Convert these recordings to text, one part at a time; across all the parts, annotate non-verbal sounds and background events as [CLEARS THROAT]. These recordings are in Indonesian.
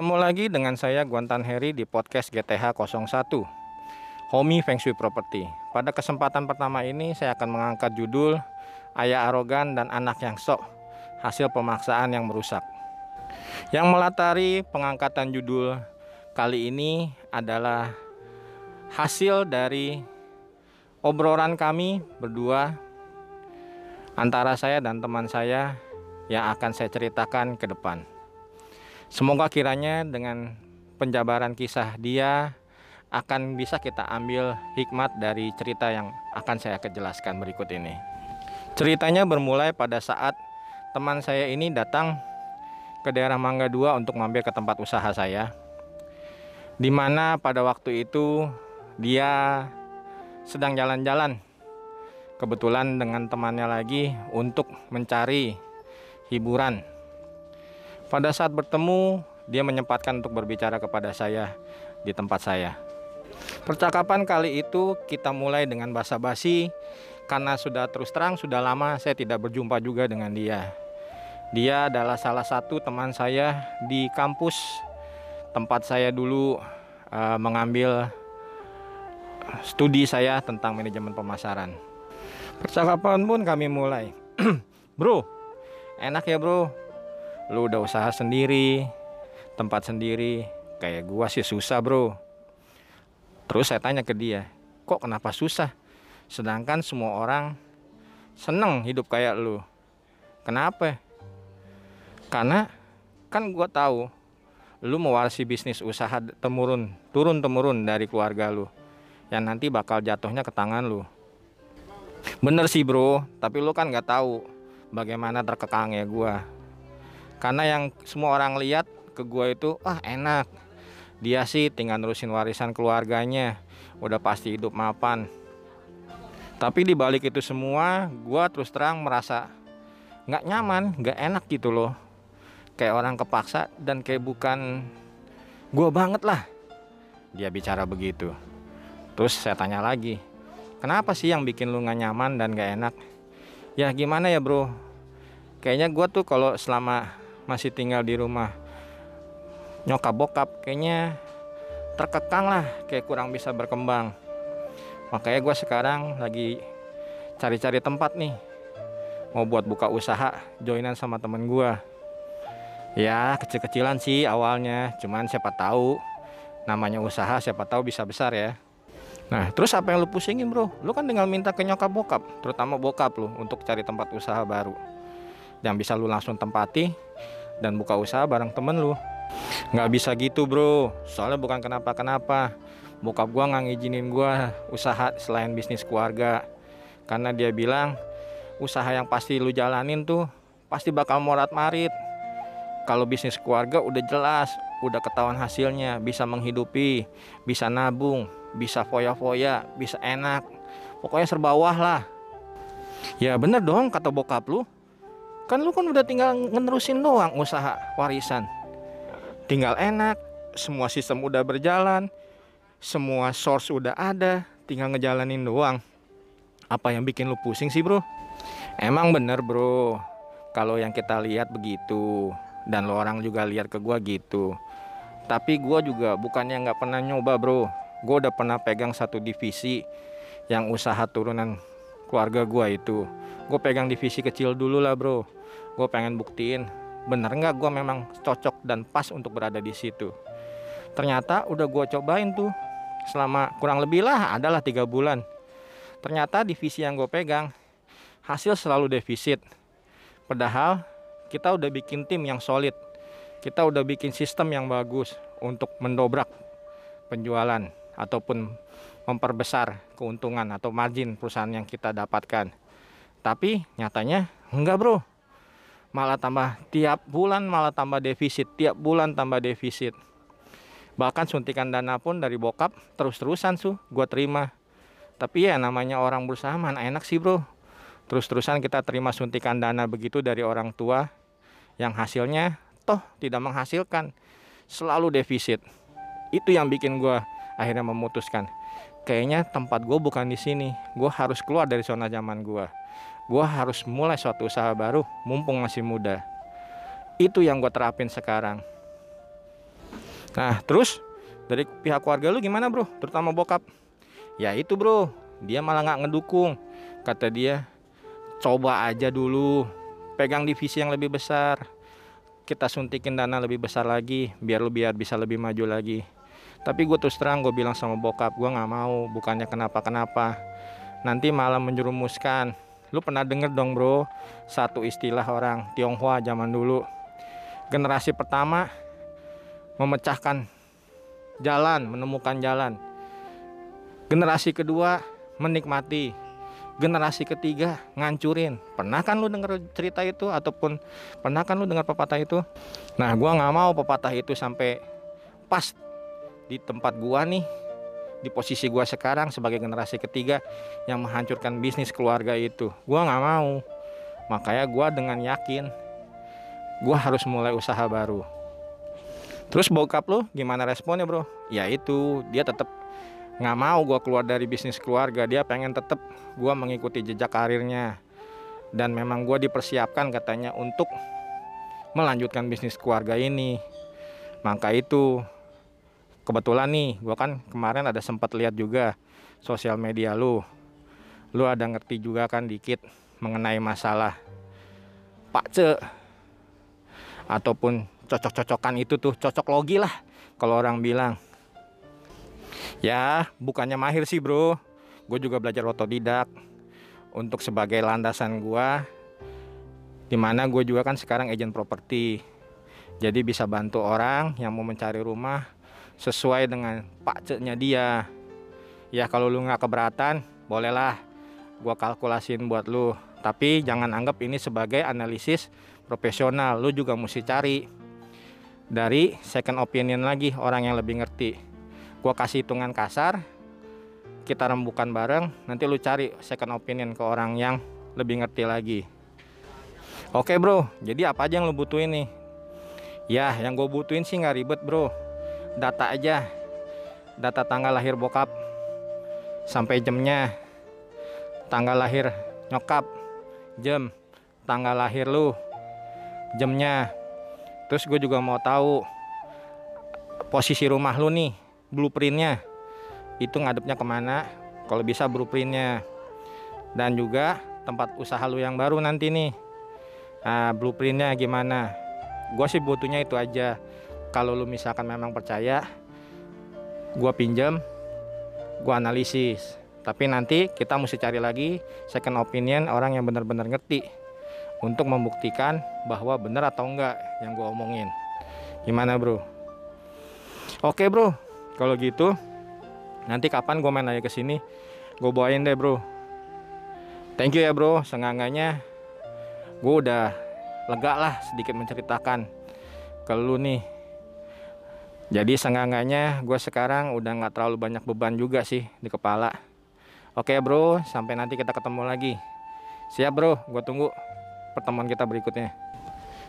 Ketemu lagi dengan saya Guantan Heri di podcast GTH 01 Homi Feng Shui Property. Pada kesempatan pertama ini saya akan mengangkat judul Ayah arogan dan anak yang sok Hasil pemaksaan yang merusak. Yang melatari pengangkatan judul kali ini adalah Hasil dari obrolan kami berdua Antara saya dan teman saya yang akan saya ceritakan ke depan Semoga kiranya dengan penjabaran kisah dia akan bisa kita ambil hikmat dari cerita yang akan saya kejelaskan berikut ini. Ceritanya bermulai pada saat teman saya ini datang ke daerah Mangga 2 untuk mampir ke tempat usaha saya. Di mana pada waktu itu dia sedang jalan-jalan kebetulan dengan temannya lagi untuk mencari hiburan pada saat bertemu, dia menyempatkan untuk berbicara kepada saya di tempat saya. Percakapan kali itu kita mulai dengan basa-basi karena sudah terus terang sudah lama saya tidak berjumpa juga dengan dia. Dia adalah salah satu teman saya di kampus tempat saya dulu uh, mengambil studi saya tentang manajemen pemasaran. Percakapan pun kami mulai. [CLEARS THROAT] bro, enak ya bro lu udah usaha sendiri tempat sendiri. Kayak gua sih susah bro. Terus saya tanya ke dia kok kenapa susah? Sedangkan semua orang seneng hidup kayak lu. Kenapa? Karena kan gua tahu lu mewarisi bisnis usaha temurun turun temurun dari keluarga lu yang nanti bakal jatuhnya ke tangan lu. Bener sih bro. Tapi lu kan nggak tahu bagaimana terkekangnya gua karena yang semua orang lihat ke gue itu ah enak. Dia sih tinggal nerusin warisan keluarganya. Udah pasti hidup mapan. Tapi di balik itu semua gue terus terang merasa nggak nyaman nggak enak gitu loh. Kayak orang kepaksa dan kayak bukan gue banget lah. Dia bicara begitu. Terus saya tanya lagi kenapa sih yang bikin lu nggak nyaman dan gak enak? Ya gimana ya bro? Kayaknya gue tuh kalau selama masih tinggal di rumah. Nyokap bokap kayaknya terkekang lah kayak kurang bisa berkembang. Makanya gue sekarang lagi cari-cari tempat nih. Mau buat buka usaha joinan sama temen gue ya kecil-kecilan sih awalnya cuman siapa tahu namanya usaha siapa tahu bisa besar ya. Nah, terus apa yang lu pusingin, Bro? Lu kan tinggal minta ke nyokap bokap, terutama bokap lu untuk cari tempat usaha baru. Yang bisa lu langsung tempati dan buka usaha bareng temen lu. Nggak bisa gitu bro. Soalnya bukan kenapa-kenapa. Bokap gua nggak ngizinin gua usaha selain bisnis keluarga. Karena dia bilang usaha yang pasti lu jalanin tuh pasti bakal morat marit. Kalau bisnis keluarga udah jelas udah ketahuan hasilnya. Bisa menghidupi bisa nabung bisa foya-foya bisa enak. Pokoknya serba wah lah. Ya bener dong kata bokap lu Kan lu kan udah tinggal ngenerusin doang usaha warisan. Tinggal enak, semua sistem udah berjalan, semua source udah ada, tinggal ngejalanin doang. Apa yang bikin lu pusing sih, Bro? Emang bener, Bro. Kalau yang kita lihat begitu dan lo orang juga lihat ke gua gitu. Tapi gua juga bukannya nggak pernah nyoba, Bro. Gua udah pernah pegang satu divisi yang usaha turunan keluarga gua itu. Gue pegang divisi kecil dulu lah, Bro gue pengen buktiin bener nggak gue memang cocok dan pas untuk berada di situ? Ternyata udah gue cobain tuh selama kurang lebih lah adalah tiga bulan. Ternyata divisi yang gue pegang hasil selalu defisit. Padahal kita udah bikin tim yang solid. Kita udah bikin sistem yang bagus untuk mendobrak penjualan ataupun memperbesar keuntungan atau margin perusahaan yang kita dapatkan. Tapi nyatanya enggak bro malah tambah tiap bulan malah tambah defisit tiap bulan tambah defisit. Bahkan suntikan dana pun dari bokap terus-terusan su gue terima. Tapi ya namanya orang berusaha mana enak sih bro. Terus-terusan kita terima suntikan dana begitu dari orang tua yang hasilnya toh tidak menghasilkan selalu defisit. Itu yang bikin gue akhirnya memutuskan kayaknya tempat gue bukan di sini gue harus keluar dari zona zaman gue gue harus mulai suatu usaha baru mumpung masih muda itu yang gue terapin sekarang Nah, terus dari pihak keluarga lu gimana, Bro? Terutama bokap. Ya itu, Bro. Dia malah nggak ngedukung. Kata dia, "Coba aja dulu. Pegang divisi yang lebih besar. Kita suntikin dana lebih besar lagi biar lu biar bisa lebih maju lagi." Tapi gue terus terang gue bilang sama bokap, gue nggak mau, bukannya kenapa-kenapa. Nanti malah menjerumuskan. Lu pernah denger dong bro, satu istilah orang Tionghoa zaman dulu. Generasi pertama memecahkan jalan, menemukan jalan. Generasi kedua menikmati. Generasi ketiga ngancurin. Pernah kan lu denger cerita itu ataupun pernah kan lu dengar pepatah itu? Nah, gua nggak mau pepatah itu sampai pas di tempat gua nih di posisi gua sekarang sebagai generasi ketiga yang menghancurkan bisnis keluarga itu. Gua nggak mau. Makanya gua dengan yakin gua harus mulai usaha baru. Terus bokap lo gimana responnya bro? Ya itu dia tetap nggak mau gua keluar dari bisnis keluarga. Dia pengen tetap gua mengikuti jejak karirnya. Dan memang gua dipersiapkan katanya untuk melanjutkan bisnis keluarga ini. Maka itu kebetulan nih gue kan kemarin ada sempat lihat juga sosial media lu. Lu ada ngerti juga kan dikit mengenai masalah Pak Ce. Ataupun cocok-cocokan itu tuh cocok logi lah kalau orang bilang. Ya bukannya mahir sih bro. Gue juga belajar otodidak. Untuk sebagai landasan gue di mana gue juga kan sekarang agent properti. Jadi bisa bantu orang yang mau mencari rumah sesuai dengan pakceknya dia. Ya kalau lu nggak keberatan bolehlah gua kalkulasin buat lu. Tapi jangan anggap ini sebagai analisis profesional lu juga mesti cari. Dari second opinion lagi orang yang lebih ngerti. Gua kasih hitungan kasar kita rembukan bareng nanti lu cari second opinion ke orang yang lebih ngerti lagi. Oke bro. Jadi apa aja yang lu butuhin nih? Ya yang gue butuhin sih nggak ribet bro data aja. Data tanggal lahir bokap sampai jamnya. Tanggal lahir nyokap jam tanggal lahir lu jamnya. Terus gue juga mau tahu posisi rumah lu nih blueprintnya. Itu ngadepnya ke mana kalau bisa blueprintnya. Dan juga tempat usaha lu yang baru nanti nih. Nah, blueprintnya gimana? Gue sih butuhnya itu aja kalau lu misalkan memang percaya gua pinjam gua analisis. Tapi nanti kita mesti cari lagi second opinion orang yang benar-benar ngerti untuk membuktikan bahwa benar atau enggak yang gua omongin. Gimana bro? Oke bro. Kalau gitu nanti kapan gue main lagi ke sini gue bawain deh bro. Thank you ya bro. Sengangannya gue udah lega lah sedikit menceritakan ke lu nih jadi senggangannya gue sekarang udah nggak terlalu banyak beban juga sih di kepala. Oke bro, sampai nanti kita ketemu lagi. Siap bro, gue tunggu pertemuan kita berikutnya.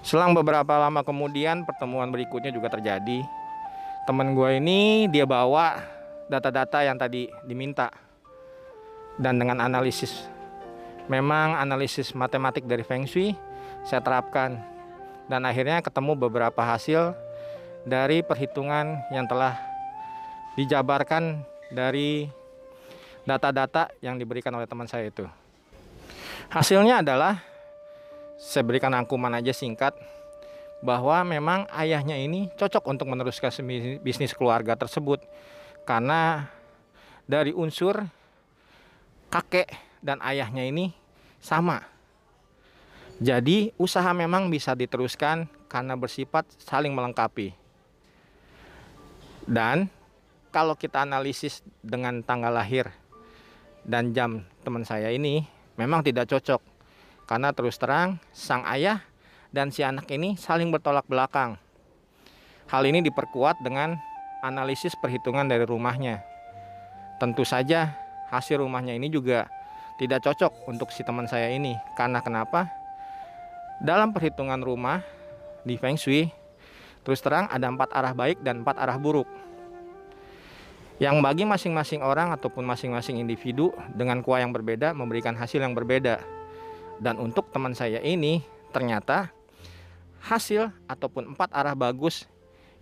Selang beberapa lama kemudian pertemuan berikutnya juga terjadi. Temen gue ini dia bawa data-data yang tadi diminta. Dan dengan analisis, memang analisis matematik dari Feng Shui saya terapkan. Dan akhirnya ketemu beberapa hasil dari perhitungan yang telah dijabarkan dari data-data yang diberikan oleh teman saya itu. Hasilnya adalah saya berikan angkuman aja singkat bahwa memang ayahnya ini cocok untuk meneruskan bisnis keluarga tersebut karena dari unsur kakek dan ayahnya ini sama. Jadi usaha memang bisa diteruskan karena bersifat saling melengkapi. Dan kalau kita analisis dengan tanggal lahir dan jam teman saya ini memang tidak cocok karena terus terang sang ayah dan si anak ini saling bertolak belakang. Hal ini diperkuat dengan analisis perhitungan dari rumahnya. Tentu saja hasil rumahnya ini juga tidak cocok untuk si teman saya ini. Karena kenapa? Dalam perhitungan rumah di Feng Shui Terus terang ada empat arah baik dan empat arah buruk. Yang bagi masing-masing orang ataupun masing-masing individu dengan kuah yang berbeda memberikan hasil yang berbeda. Dan untuk teman saya ini ternyata hasil ataupun empat arah bagus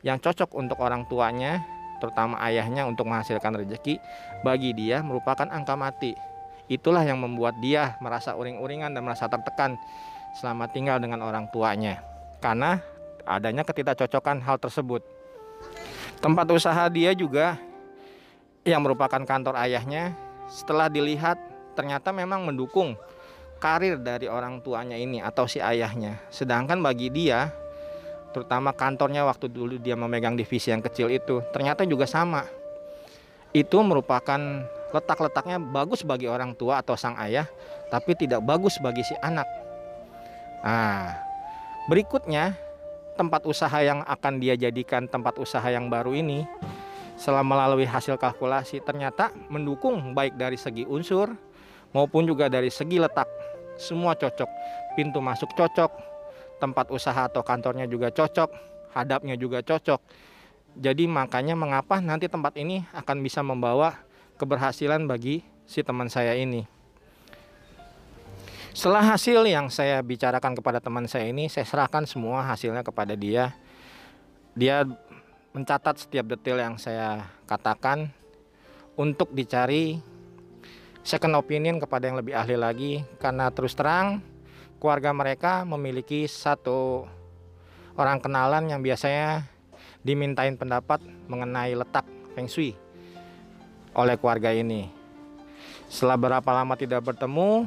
yang cocok untuk orang tuanya terutama ayahnya untuk menghasilkan rezeki bagi dia merupakan angka mati. Itulah yang membuat dia merasa uring-uringan dan merasa tertekan selama tinggal dengan orang tuanya. Karena adanya ketidakcocokan hal tersebut. Tempat usaha dia juga yang merupakan kantor ayahnya setelah dilihat ternyata memang mendukung karir dari orang tuanya ini atau si ayahnya. Sedangkan bagi dia, terutama kantornya waktu dulu dia memegang divisi yang kecil itu, ternyata juga sama. Itu merupakan letak-letaknya bagus bagi orang tua atau sang ayah, tapi tidak bagus bagi si anak. Nah, berikutnya tempat usaha yang akan dia jadikan tempat usaha yang baru ini setelah melalui hasil kalkulasi ternyata mendukung baik dari segi unsur maupun juga dari segi letak. Semua cocok. Pintu masuk cocok. Tempat usaha atau kantornya juga cocok. Hadapnya juga cocok. Jadi makanya mengapa nanti tempat ini akan bisa membawa keberhasilan bagi si teman saya ini. Setelah hasil yang saya bicarakan kepada teman saya ini saya serahkan semua hasilnya kepada dia. Dia mencatat setiap detail yang saya katakan untuk dicari second opinion kepada yang lebih ahli lagi karena terus terang keluarga mereka memiliki satu orang kenalan yang biasanya dimintain pendapat mengenai letak feng shui oleh keluarga ini. Setelah berapa lama tidak bertemu,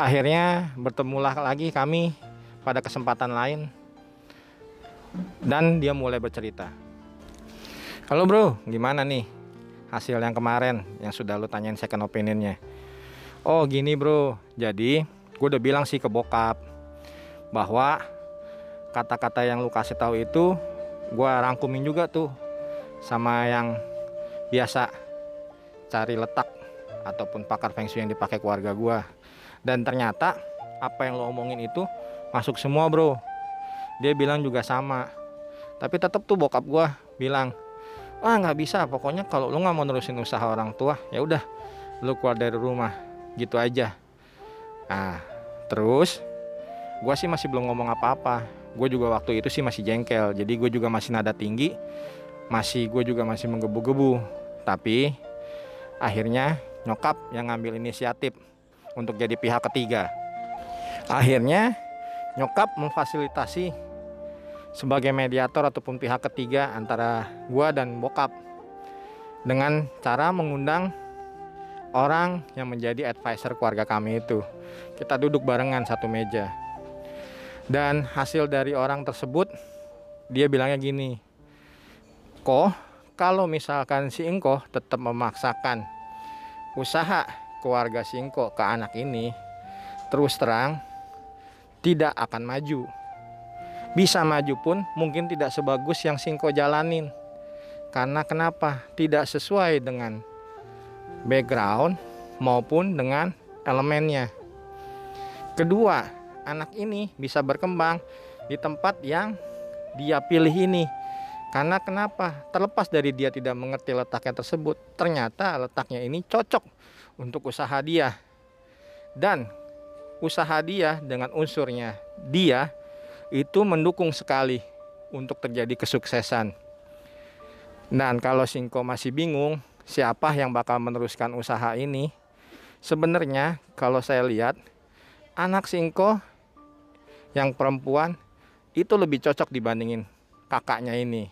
akhirnya bertemulah lagi kami pada kesempatan lain dan dia mulai bercerita. Halo bro, gimana nih hasil yang kemarin yang sudah lu tanyain second opinionnya? Oh gini bro, jadi gue udah bilang sih ke bokap bahwa kata-kata yang lu kasih tahu itu gue rangkumin juga tuh sama yang biasa cari letak ataupun pakar feng shui yang dipakai keluarga gue dan ternyata apa yang lo omongin itu masuk semua bro dia bilang juga sama. Tapi tetap tuh bokap gue bilang wah nggak bisa. Pokoknya kalau lu nggak mau nerusin usaha orang tua ya udah lu keluar dari rumah. Gitu aja. Nah terus gue sih masih belum ngomong apa-apa. Gue juga waktu itu sih masih jengkel. Jadi gue juga masih nada tinggi masih gue juga masih menggebu-gebu. Tapi akhirnya nyokap yang ngambil inisiatif untuk jadi pihak ketiga. Akhirnya nyokap memfasilitasi sebagai mediator ataupun pihak ketiga antara gua dan bokap dengan cara mengundang orang yang menjadi advisor keluarga kami itu. Kita duduk barengan satu meja. Dan hasil dari orang tersebut dia bilangnya gini. Kok kalau misalkan si Ingko tetap memaksakan usaha keluarga si Ingko ke anak ini terus terang tidak akan maju bisa maju pun mungkin tidak sebagus yang Singko jalanin. Karena kenapa? Tidak sesuai dengan background maupun dengan elemennya. Kedua, anak ini bisa berkembang di tempat yang dia pilih ini. Karena kenapa? Terlepas dari dia tidak mengerti letaknya tersebut, ternyata letaknya ini cocok untuk usaha dia. Dan usaha dia dengan unsurnya dia itu mendukung sekali untuk terjadi kesuksesan. Dan kalau Singko masih bingung siapa yang bakal meneruskan usaha ini, sebenarnya kalau saya lihat anak Singko yang perempuan itu lebih cocok dibandingin kakaknya ini.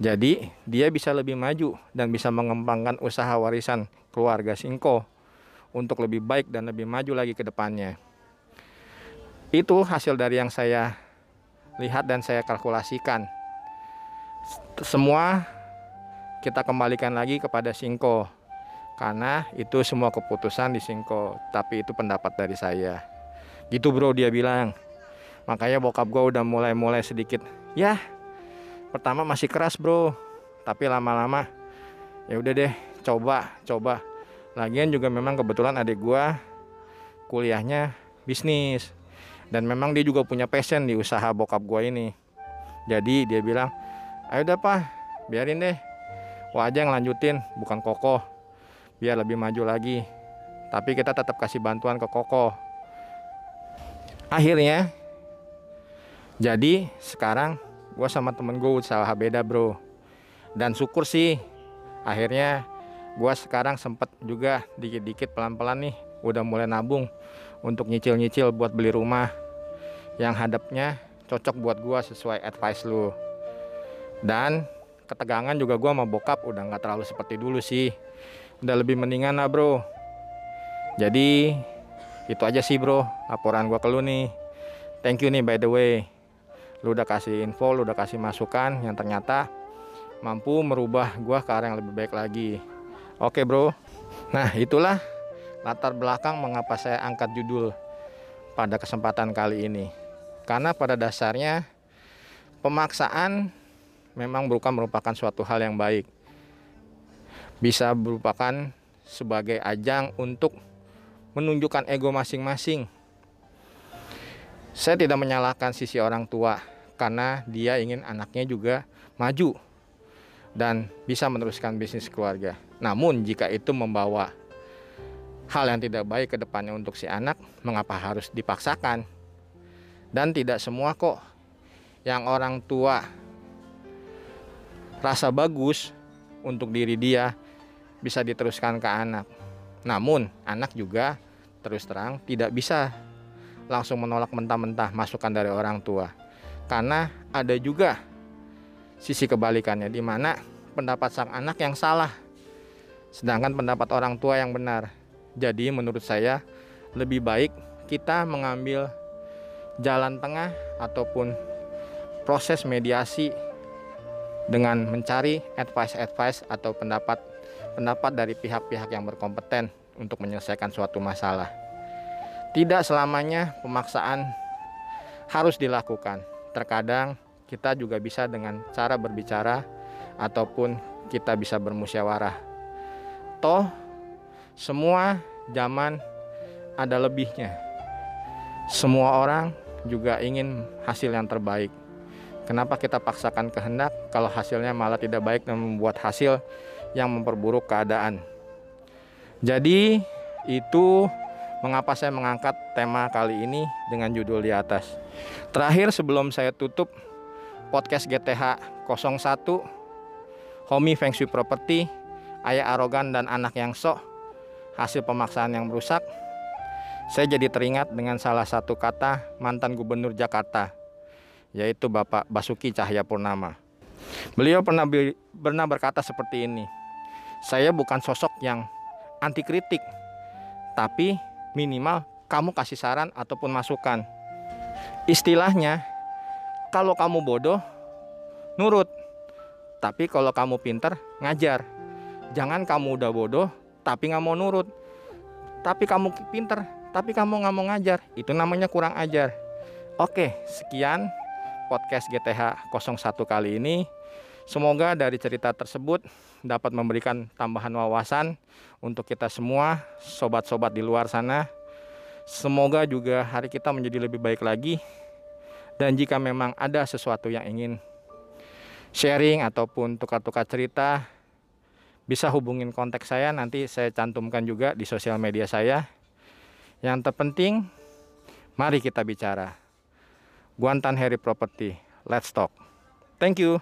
Jadi dia bisa lebih maju dan bisa mengembangkan usaha warisan keluarga Singko untuk lebih baik dan lebih maju lagi ke depannya itu hasil dari yang saya lihat dan saya kalkulasikan. Semua kita kembalikan lagi kepada Singko karena itu semua keputusan di Singko tapi itu pendapat dari saya. Gitu bro dia bilang. Makanya bokap gue udah mulai-mulai sedikit ya pertama masih keras bro tapi lama-lama ya udah deh coba coba. Lagian juga memang kebetulan adik gue kuliahnya bisnis dan memang dia juga punya passion di usaha bokap gue ini. Jadi dia bilang ayo dah pak biarin deh. Wah aja yang lanjutin bukan kokoh biar lebih maju lagi. Tapi kita tetap kasih bantuan ke kokoh akhirnya jadi sekarang gue sama temen gue usaha beda bro. Dan syukur sih akhirnya gue sekarang sempet juga dikit-dikit pelan-pelan nih. Udah mulai nabung untuk nyicil-nyicil buat beli rumah yang hadapnya cocok buat gue sesuai advice lu. Dan ketegangan juga gue sama bokap udah nggak terlalu seperti dulu sih. Udah lebih mendingan lah bro. Jadi itu aja sih bro laporan gue ke lu nih. Thank you nih by the way. Lu udah kasih info lu udah kasih masukan yang ternyata mampu merubah gue ke arah yang lebih baik lagi. Oke bro. Nah itulah latar belakang mengapa saya angkat judul pada kesempatan kali ini karena pada dasarnya pemaksaan memang bukan merupakan suatu hal yang baik bisa merupakan sebagai ajang untuk menunjukkan ego masing-masing saya tidak menyalahkan sisi orang tua karena dia ingin anaknya juga maju dan bisa meneruskan bisnis keluarga. Namun jika itu membawa hal yang tidak baik ke depannya untuk si anak, mengapa harus dipaksakan? Dan tidak semua kok yang orang tua rasa bagus untuk diri dia bisa diteruskan ke anak. Namun anak juga terus terang tidak bisa langsung menolak mentah-mentah masukan dari orang tua. Karena ada juga sisi kebalikannya di mana pendapat sang anak yang salah sedangkan pendapat orang tua yang benar. Jadi menurut saya lebih baik kita mengambil jalan tengah ataupun proses mediasi dengan mencari advice-advice atau pendapat pendapat dari pihak-pihak yang berkompeten untuk menyelesaikan suatu masalah. Tidak selamanya pemaksaan harus dilakukan. Terkadang kita juga bisa dengan cara berbicara ataupun kita bisa bermusyawarah. Toh semua zaman ada lebihnya. Semua orang juga ingin hasil yang terbaik. Kenapa kita paksakan kehendak kalau hasilnya malah tidak baik dan membuat hasil yang memperburuk keadaan? Jadi itu mengapa saya mengangkat tema kali ini dengan judul di atas. Terakhir sebelum saya tutup podcast GTH 01 Homie Feng Shui Property, ayah arogan dan anak yang sok, hasil pemaksaan yang merusak. Saya jadi teringat dengan salah satu kata mantan gubernur Jakarta, yaitu Bapak Basuki Cahaya Purnama. Beliau pernah, pernah berkata seperti ini, saya bukan sosok yang anti kritik, tapi minimal kamu kasih saran ataupun masukan. Istilahnya, kalau kamu bodoh, nurut. Tapi kalau kamu pinter, ngajar. Jangan kamu udah bodoh, tapi nggak mau nurut. Tapi kamu pinter, tapi kamu nggak mau ngajar. Itu namanya kurang ajar. Oke, sekian podcast GTH 01 kali ini. Semoga dari cerita tersebut dapat memberikan tambahan wawasan untuk kita semua, sobat-sobat di luar sana. Semoga juga hari kita menjadi lebih baik lagi. Dan jika memang ada sesuatu yang ingin sharing ataupun tukar-tukar cerita, bisa hubungin kontak saya. Nanti saya cantumkan juga di sosial media saya. Yang terpenting, mari kita bicara. Guantan Harry Property, let's talk. Thank you.